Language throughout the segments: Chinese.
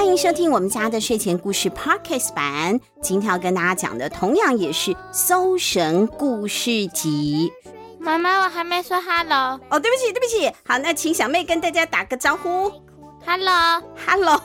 欢迎收听我们家的睡前故事 Podcast 版。今天要跟大家讲的，同样也是《搜神故事集》。妈妈，我还没说 Hello。哦，对不起，对不起。好，那请小妹跟大家打个招呼。Hello，Hello。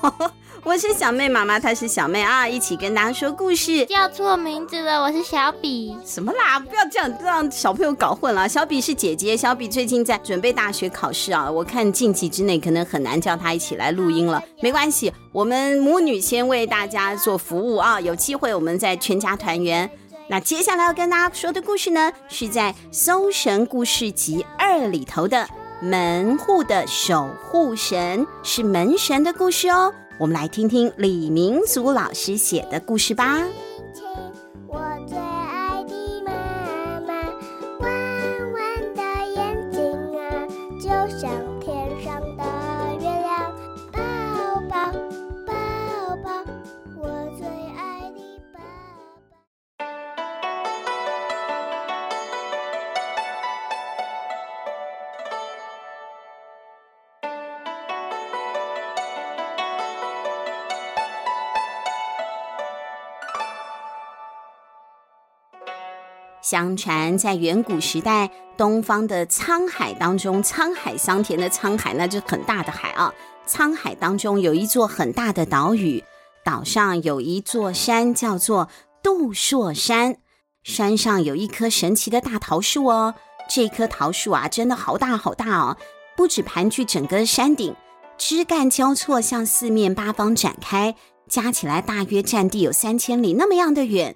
我是小妹妈妈，她是小妹啊，一起跟大家说故事。叫错名字了，我是小比。什么啦？不要这样让小朋友搞混了。小比是姐姐，小比最近在准备大学考试啊。我看近期之内可能很难叫她一起来录音了。没关系，我们母女先为大家做服务啊。有机会我们再全家团圆。那接下来要跟大家说的故事呢，是在《搜神故事集二》里头的门户的守护神，是门神的故事哦。我们来听听李明祖老师写的故事吧。相传，在远古时代，东方的沧海当中，沧海桑田的沧海，那就很大的海啊。沧海当中有一座很大的岛屿，岛上有一座山，叫做杜朔山。山上有一棵神奇的大桃树哦，这棵桃树啊，真的好大好大哦，不止盘踞整个山顶，枝干交错向四面八方展开，加起来大约占地有三千里那么样的远。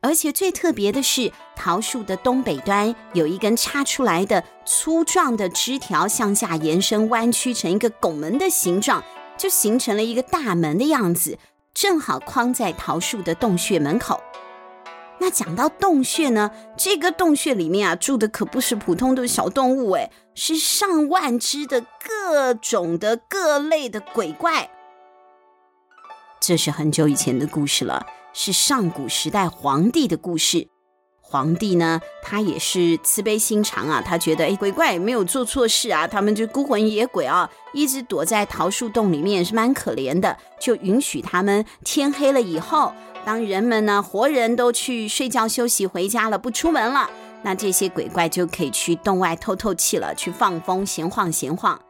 而且最特别的是，桃树的东北端有一根插出来的粗壮的枝条，向下延伸，弯曲成一个拱门的形状，就形成了一个大门的样子，正好框在桃树的洞穴门口。那讲到洞穴呢，这个洞穴里面啊，住的可不是普通的小动物，诶，是上万只的各种的各类的鬼怪。这是很久以前的故事了。是上古时代皇帝的故事。皇帝呢，他也是慈悲心肠啊，他觉得哎，鬼怪也没有做错事啊，他们就孤魂野鬼啊，一直躲在桃树洞里面是蛮可怜的，就允许他们天黑了以后，当人们呢活人都去睡觉休息回家了，不出门了，那这些鬼怪就可以去洞外透透气了，去放风闲晃闲晃。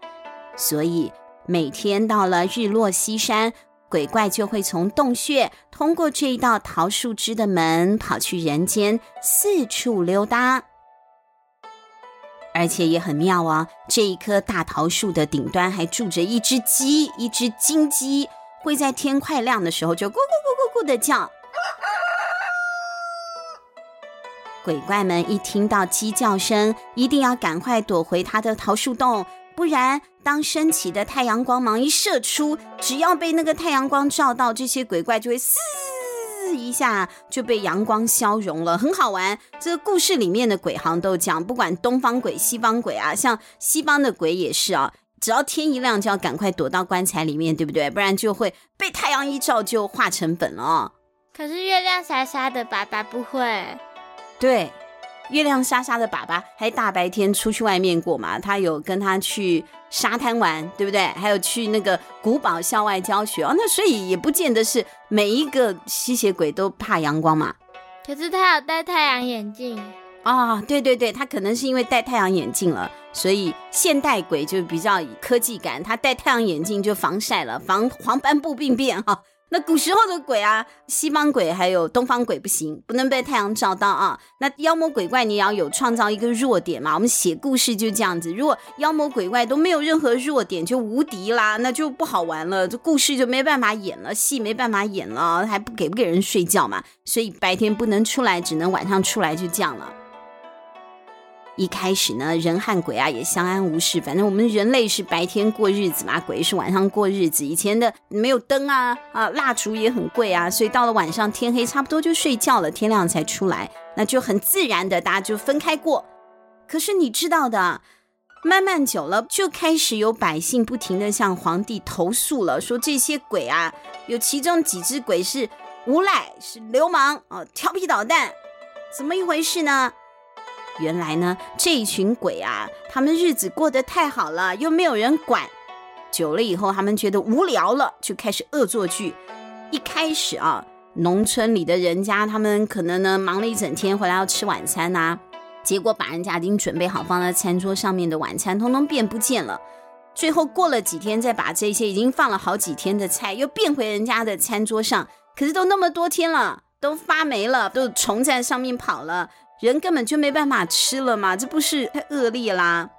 所以每天到了日落西山。鬼怪就会从洞穴通过这一道桃树枝的门跑去人间，四处溜达。而且也很妙啊，这一棵大桃树的顶端还住着一只鸡，一只金鸡，会在天快亮的时候就咕咕咕咕咕的叫。鬼怪们一听到鸡叫声，一定要赶快躲回他的桃树洞。不然，当升起的太阳光芒一射出，只要被那个太阳光照到，这些鬼怪就会嘶一下就被阳光消融了，很好玩。这个故事里面的鬼行都讲，不管东方鬼、西方鬼啊，像西方的鬼也是啊，只要天一亮就要赶快躲到棺材里面，对不对？不然就会被太阳一照就化成粉了哦。可是月亮傻傻的，爸爸不会。对。月亮沙沙的爸爸还大白天出去外面过嘛？他有跟他去沙滩玩，对不对？还有去那个古堡校外教学哦。那所以也不见得是每一个吸血鬼都怕阳光嘛。可是他有戴太阳眼镜啊。哦，对对对，他可能是因为戴太阳眼镜了，所以现代鬼就比较科技感。他戴太阳眼镜就防晒了，防黄斑部病变哈。那古时候的鬼啊，西方鬼还有东方鬼不行，不能被太阳照到啊。那妖魔鬼怪你也要有创造一个弱点嘛。我们写故事就这样子，如果妖魔鬼怪都没有任何弱点，就无敌啦，那就不好玩了，这故事就没办法演了，戏没办法演了，还不给不给人睡觉嘛？所以白天不能出来，只能晚上出来，就这样了。一开始呢，人和鬼啊也相安无事。反正我们人类是白天过日子嘛，鬼是晚上过日子。以前的没有灯啊，啊，蜡烛也很贵啊，所以到了晚上天黑差不多就睡觉了，天亮才出来，那就很自然的大家就分开过。可是你知道的，慢慢久了，就开始有百姓不停的向皇帝投诉了，说这些鬼啊，有其中几只鬼是无赖，是流氓啊，调皮捣蛋，怎么一回事呢？原来呢，这一群鬼啊，他们日子过得太好了，又没有人管，久了以后，他们觉得无聊了，就开始恶作剧。一开始啊，农村里的人家，他们可能呢忙了一整天，回来要吃晚餐呐、结果把人家已经准备好放在餐桌上面的晚餐，通通变不见了。最后过了几天，再把这些已经放了好几天的菜又变回人家的餐桌上，可是都那么多天了，都发霉了，都虫在上面跑了，人根本就没办法吃了嘛，这不是太恶劣啦？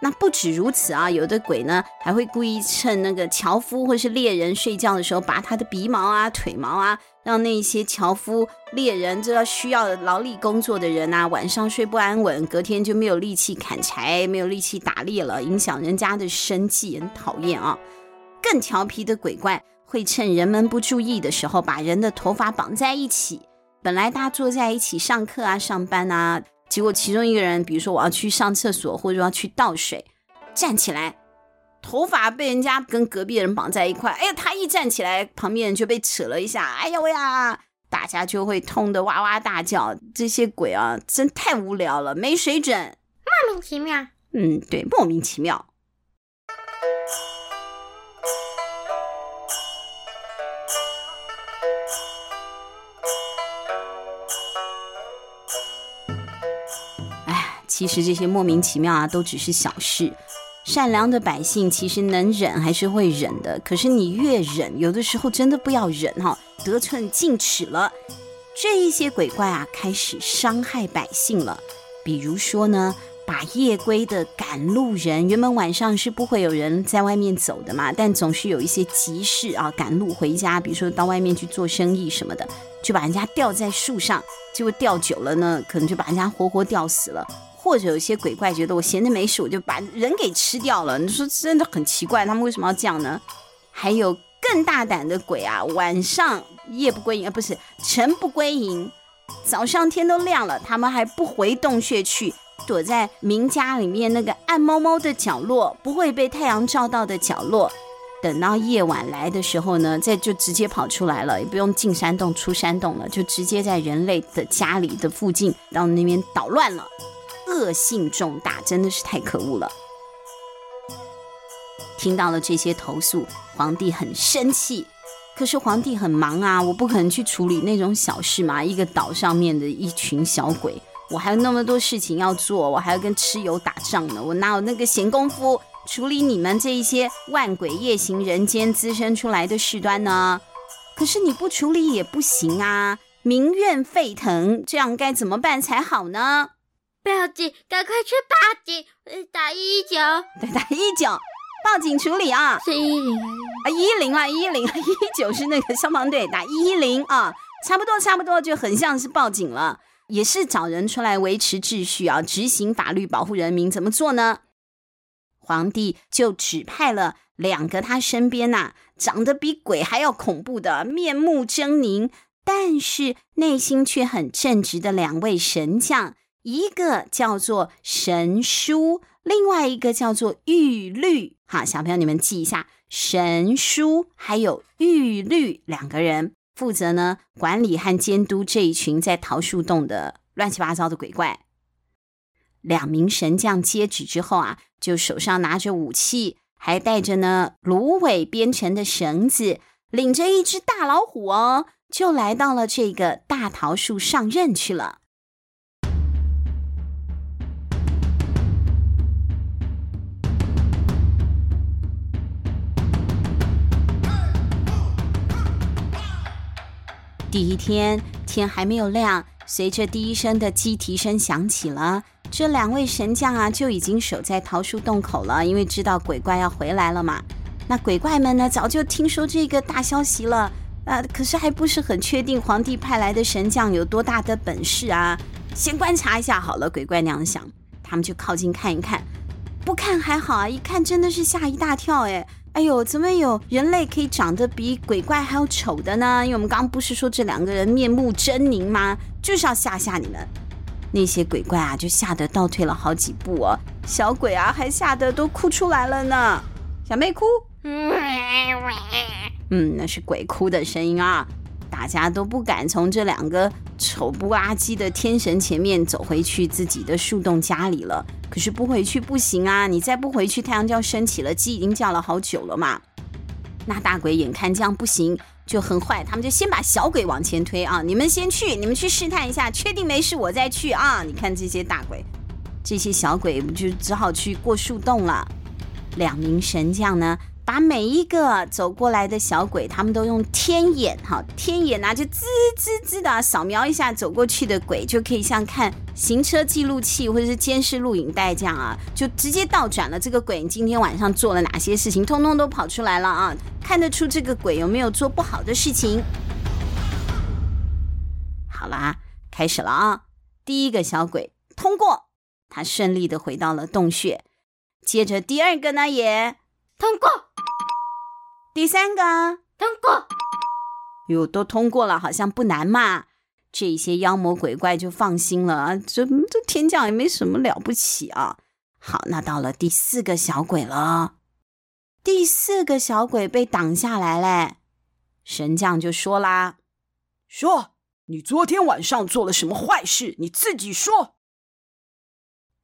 那不止如此啊，有的鬼呢还会故意趁那个樵夫或是猎人睡觉的时候，拔他的鼻毛啊、腿毛啊，让那些樵夫、猎人这要需要劳力工作的人啊，晚上睡不安稳，隔天就没有力气砍柴，没有力气打猎了，影响人家的生计，很讨厌啊。更调皮的鬼怪会趁人们不注意的时候，把人的头发绑在一起，本来大家坐在一起上课啊、上班啊。结果其中一个人，比如说我要去上厕所，或者要去倒水，站起来，头发被人家跟隔壁人绑在一块，哎呀，他一站起来，旁边人就被扯了一下，哎呦呀，大家就会痛得哇哇大叫。这些鬼啊，真太无聊了，没水准，莫名其妙。嗯，对，莫名其妙。其实这些莫名其妙啊，都只是小事。善良的百姓其实能忍还是会忍的。可是你越忍，有的时候真的不要忍哈，得寸进尺了。这一些鬼怪啊，开始伤害百姓了。比如说呢，把夜归的赶路人，原本晚上是不会有人在外面走的嘛，但总是有一些急事啊，赶路回家，比如说到外面去做生意什么的，就把人家吊在树上，结果吊久了呢，可能就把人家活活吊死了。或者有些鬼怪觉得我闲着没事，我就把人给吃掉了。你说真的很奇怪，他们为什么要这样呢？还有更大胆的鬼啊，晚上夜不归营啊，不是晨不归营，早上天都亮了，他们还不回洞穴去，躲在民家里面那个暗猫猫的角落，不会被太阳照到的角落，等到夜晚来的时候呢，再就直接跑出来了，也不用进山洞出山洞了，就直接在人类的家里的附近到那边捣乱了。恶性重大，真的是太可恶了。听到了这些投诉，皇帝很生气。可是皇帝很忙啊，我不可能去处理那种小事嘛。一个岛上面的一群小鬼，我还有那么多事情要做，我还要跟蚩尤打仗呢，我哪有那个闲工夫处理你们这一些万鬼夜行人间滋生出来的事端呢？可是你不处理也不行啊，民怨沸腾，这样该怎么办才好呢？报警！赶快去报警！打一一九，对，打一一九，报警处理啊！是一一零啊，一一零啊，一一零，一一九是那个消防队，打一一零啊，差不多，差不多，就很像是报警了，也是找人出来维持秩序啊，执行法律，保护人民，怎么做呢？皇帝就指派了两个他身边呐、啊，长得比鬼还要恐怖的，面目狰狞，但是内心却很正直的两位神将。一个叫做神书，另外一个叫做玉律。好，小朋友你们记一下，神书还有玉律两个人负责呢，管理和监督这一群在桃树洞的乱七八糟的鬼怪。两名神将接旨之后啊，就手上拿着武器，还带着呢芦苇编成的绳子，领着一只大老虎哦，就来到了这个大桃树上任去了。第一天天还没有亮，随着第一声的鸡啼声响起了，这两位神将啊就已经守在桃树洞口了，因为知道鬼怪要回来了嘛。那鬼怪们呢，早就听说这个大消息了，啊、呃，可是还不是很确定皇帝派来的神将有多大的本事啊，先观察一下好了。鬼怪娘想，他们就靠近看一看，不看还好啊，一看真的是吓一大跳哎。哎呦，怎么有人类可以长得比鬼怪还要丑的呢？因为我们刚刚不是说这两个人面目狰狞吗？就是要吓吓你们。那些鬼怪啊，就吓得倒退了好几步哦。小鬼啊，还吓得都哭出来了呢。小妹哭，嗯，那是鬼哭的声音啊。大家都不敢从这两个丑不拉几的天神前面走回去自己的树洞家里了。可是不回去不行啊！你再不回去，太阳就要升起了，鸡已经叫了好久了嘛。那大鬼眼看这样不行，就很坏，他们就先把小鬼往前推啊！你们先去，你们去试探一下，确定没事我再去啊！你看这些大鬼，这些小鬼就只好去过树洞了。两名神将呢，把每一个走过来的小鬼，他们都用天眼哈，天眼啊，就滋滋滋的扫描一下走过去的鬼，就可以像看行车记录器或者是监视录影带这样啊，就直接倒转了这个鬼今天晚上做了哪些事情，通通都跑出来了啊，看得出这个鬼有没有做不好的事情。好啦，开始了啊，第一个小鬼通过，他顺利的回到了洞穴，接着第二个呢也通过。第三个通过，哟，都通过了，好像不难嘛。这些妖魔鬼怪就放心了，这这天降也没什么了不起啊。好，那到了第四个小鬼了，第四个小鬼被挡下来嘞。神将就说啦：“说，你昨天晚上做了什么坏事？你自己说。”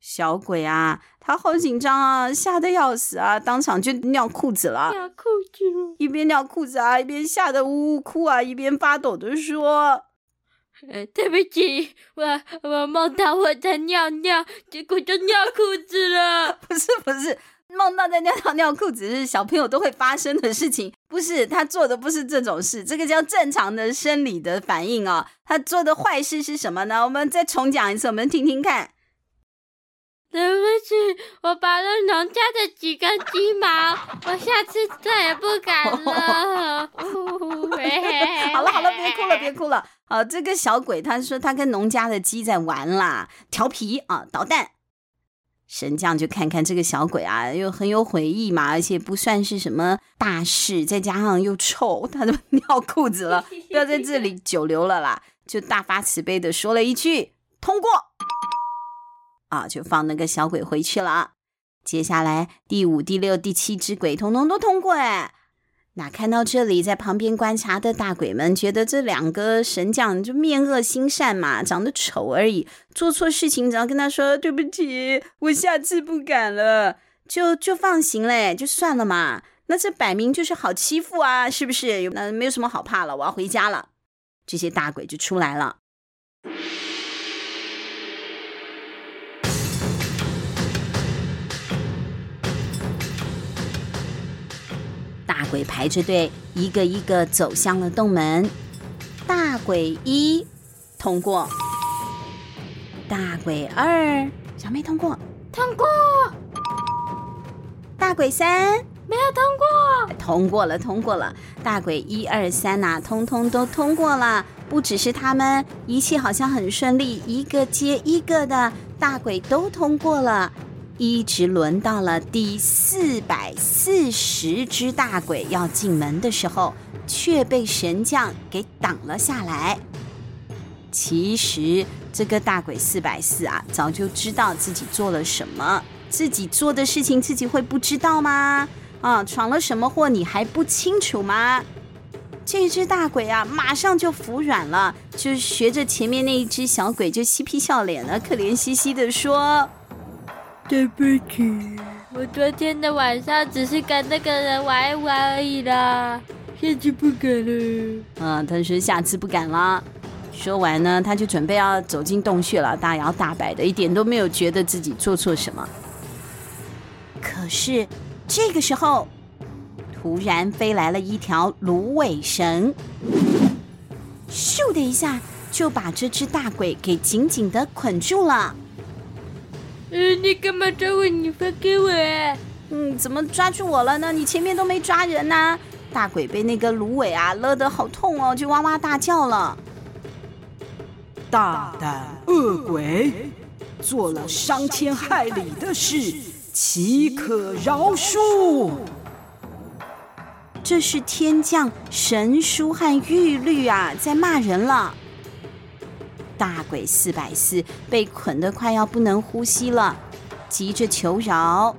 小鬼啊，他好紧张啊，吓得要死啊，当场就尿裤子了。尿裤子了，一边尿裤子啊，一边吓得呜呜哭啊，一边发抖的说：“呃，对不起，我我梦到我在尿尿，结果就尿裤子了。不是不是，梦到在尿尿尿裤子是小朋友都会发生的事情，不是他做的不是这种事，这个叫正常的生理的反应啊。他做的坏事是什么呢？我们再重讲一次，我们听听看。”对不起，我拔了农家的几根鸡毛，我下次再也不敢了。好 了好了，别哭了别哭了。啊，这个小鬼他说他跟农家的鸡在玩啦，调皮啊，捣蛋。神将就看看这个小鬼啊，又很有回忆嘛，而且不算是什么大事，再加上又臭，他都尿裤子了，不要在这里久留了啦，就大发慈悲的说了一句通过。啊，就放那个小鬼回去了。接下来第五、第六、第七只鬼通通都通过哎。那看到这里，在旁边观察的大鬼们觉得这两个神将就面恶心善嘛，长得丑而已，做错事情只要跟他说对不起，我下次不敢了，就就放行嘞，就算了嘛。那这摆明就是好欺负啊，是不是？那没有什么好怕了，我要回家了。这些大鬼就出来了。大鬼排着队，一个一个走向了洞门。大鬼一通过，大鬼二小妹通过，通过。大鬼三没有通过，通过了，通过了。大鬼一二三呐，通通都通过了。不只是他们，一切好像很顺利，一个接一个的大鬼都通过了。一直轮到了第四百四十只大鬼要进门的时候，却被神将给挡了下来。其实这个大鬼四百四啊，早就知道自己做了什么，自己做的事情自己会不知道吗？啊，闯了什么祸你还不清楚吗？这只大鬼啊，马上就服软了，就学着前面那一只小鬼，就嬉皮笑脸的，可怜兮兮的说。对不起，我昨天的晚上只是跟那个人玩一玩而已啦，下次不敢了。嗯，他说下次不敢了。说完呢，他就准备要走进洞穴了，大摇大摆的，一点都没有觉得自己做错什么。可是这个时候，突然飞来了一条芦苇绳，咻的一下就把这只大鬼给紧紧的捆住了。嗯，你干嘛抓我？你放开我啊！嗯，怎么抓住我了呢？你前面都没抓人呐！大鬼被那个芦苇啊勒得好痛哦，就哇哇大叫了。大胆恶鬼，做了伤天害理的事，岂可饶恕？这是天降神书和玉律啊，在骂人了。大鬼四百四被捆得快要不能呼吸了，急着求饶。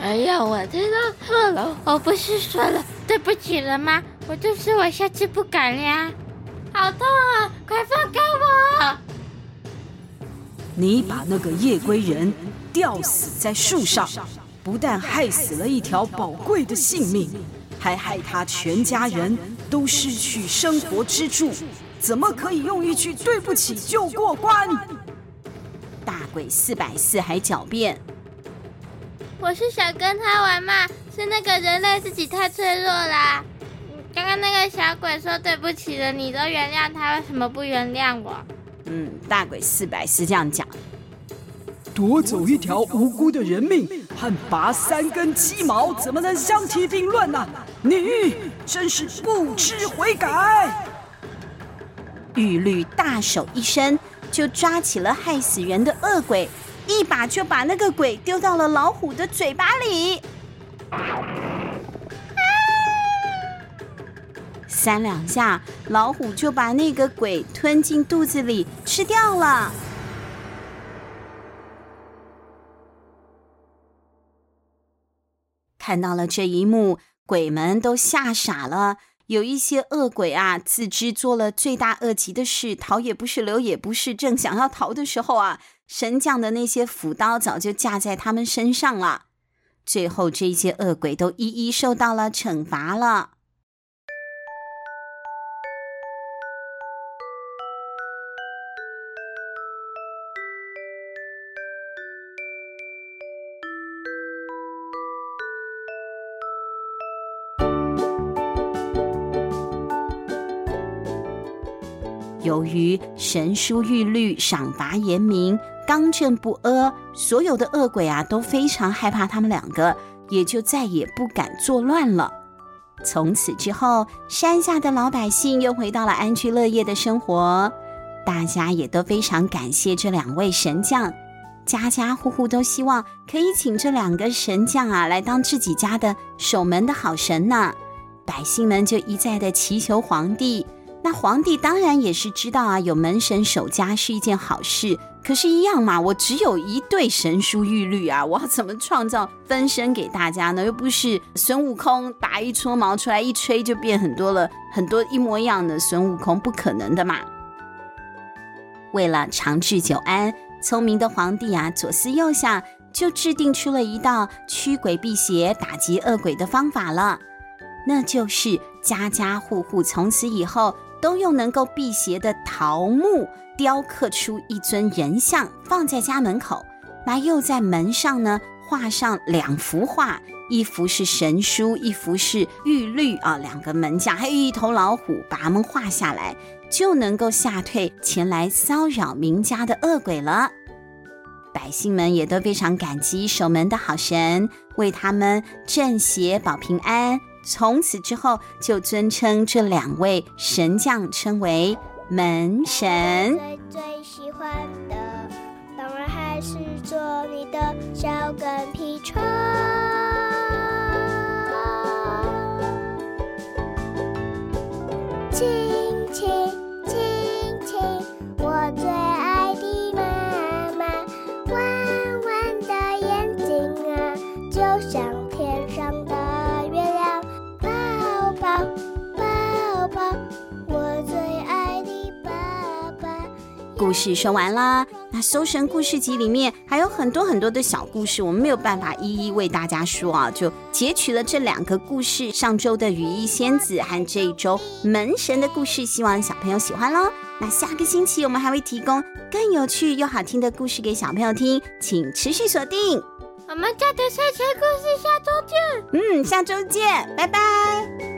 哎呀，我知道错了，我不是说了对不起了吗？我就是我下次不敢了呀。好痛啊！快放开我！你把那个夜归人吊死在树上，不但害死了一条宝贵的性命，还害他全家人都失去生活支柱，怎么可以用一句对不起就过关？大鬼四百四还狡辩：“我是想跟他玩嘛，是那个人类自己太脆弱啦。刚刚那个小鬼说对不起了，你都原谅他，为什么不原谅我？”嗯，大鬼四百四这样讲，夺走一条无辜的人命和拔三根鸡毛，怎么能相提并论呢？你真是不知悔改！玉律大手一伸，就抓起了害死人的恶鬼，一把就把那个鬼丢到了老虎的嘴巴里。三两下，老虎就把那个鬼吞进肚子里吃掉了。看到了这一幕，鬼们都吓傻了。有一些恶鬼啊，自知做了罪大恶极的事，逃也不是，留也不是，正想要逃的时候啊，神将的那些斧刀早就架在他们身上了。最后，这些恶鬼都一一受到了惩罚了。由于神书玉律赏罚严明、刚正不阿，所有的恶鬼啊都非常害怕他们两个，也就再也不敢作乱了。从此之后，山下的老百姓又回到了安居乐业的生活，大家也都非常感谢这两位神将，家家户户都希望可以请这两个神将啊来当自己家的守门的好神呢。百姓们就一再的祈求皇帝。那皇帝当然也是知道啊，有门神守家是一件好事。可是，一样嘛，我只有一对神书玉律啊，我要怎么创造分身给大家呢？又不是孙悟空拔一撮毛出来一吹就变很多了，很多一模一样的孙悟空，不可能的嘛。为了长治久安，聪明的皇帝啊，左思右想，就制定出了一道驱鬼辟邪、打击恶鬼的方法了，那就是家家户户从此以后。都用能够辟邪的桃木雕刻出一尊人像，放在家门口。那又在门上呢画上两幅画，一幅是神书，一幅是玉律啊。两个门将还有一头老虎，把它们画下来，就能够吓退前来骚扰民家的恶鬼了。百姓们也都非常感激守门的好神，为他们镇邪保平安。从此之后，就尊称这两位神将称为门神。最最喜欢的当然还是做你的小跟屁虫。亲亲亲亲，我最爱的妈妈，弯弯的眼睛啊，就像。故事说完了，那《搜神故事集》里面还有很多很多的小故事，我们没有办法一一为大家说啊，就截取了这两个故事：上周的羽翼仙子和这一周门神的故事，希望小朋友喜欢喽。那下个星期我们还会提供更有趣又好听的故事给小朋友听，请持续锁定我们家的睡前故事，下周见。嗯，下周见，拜拜。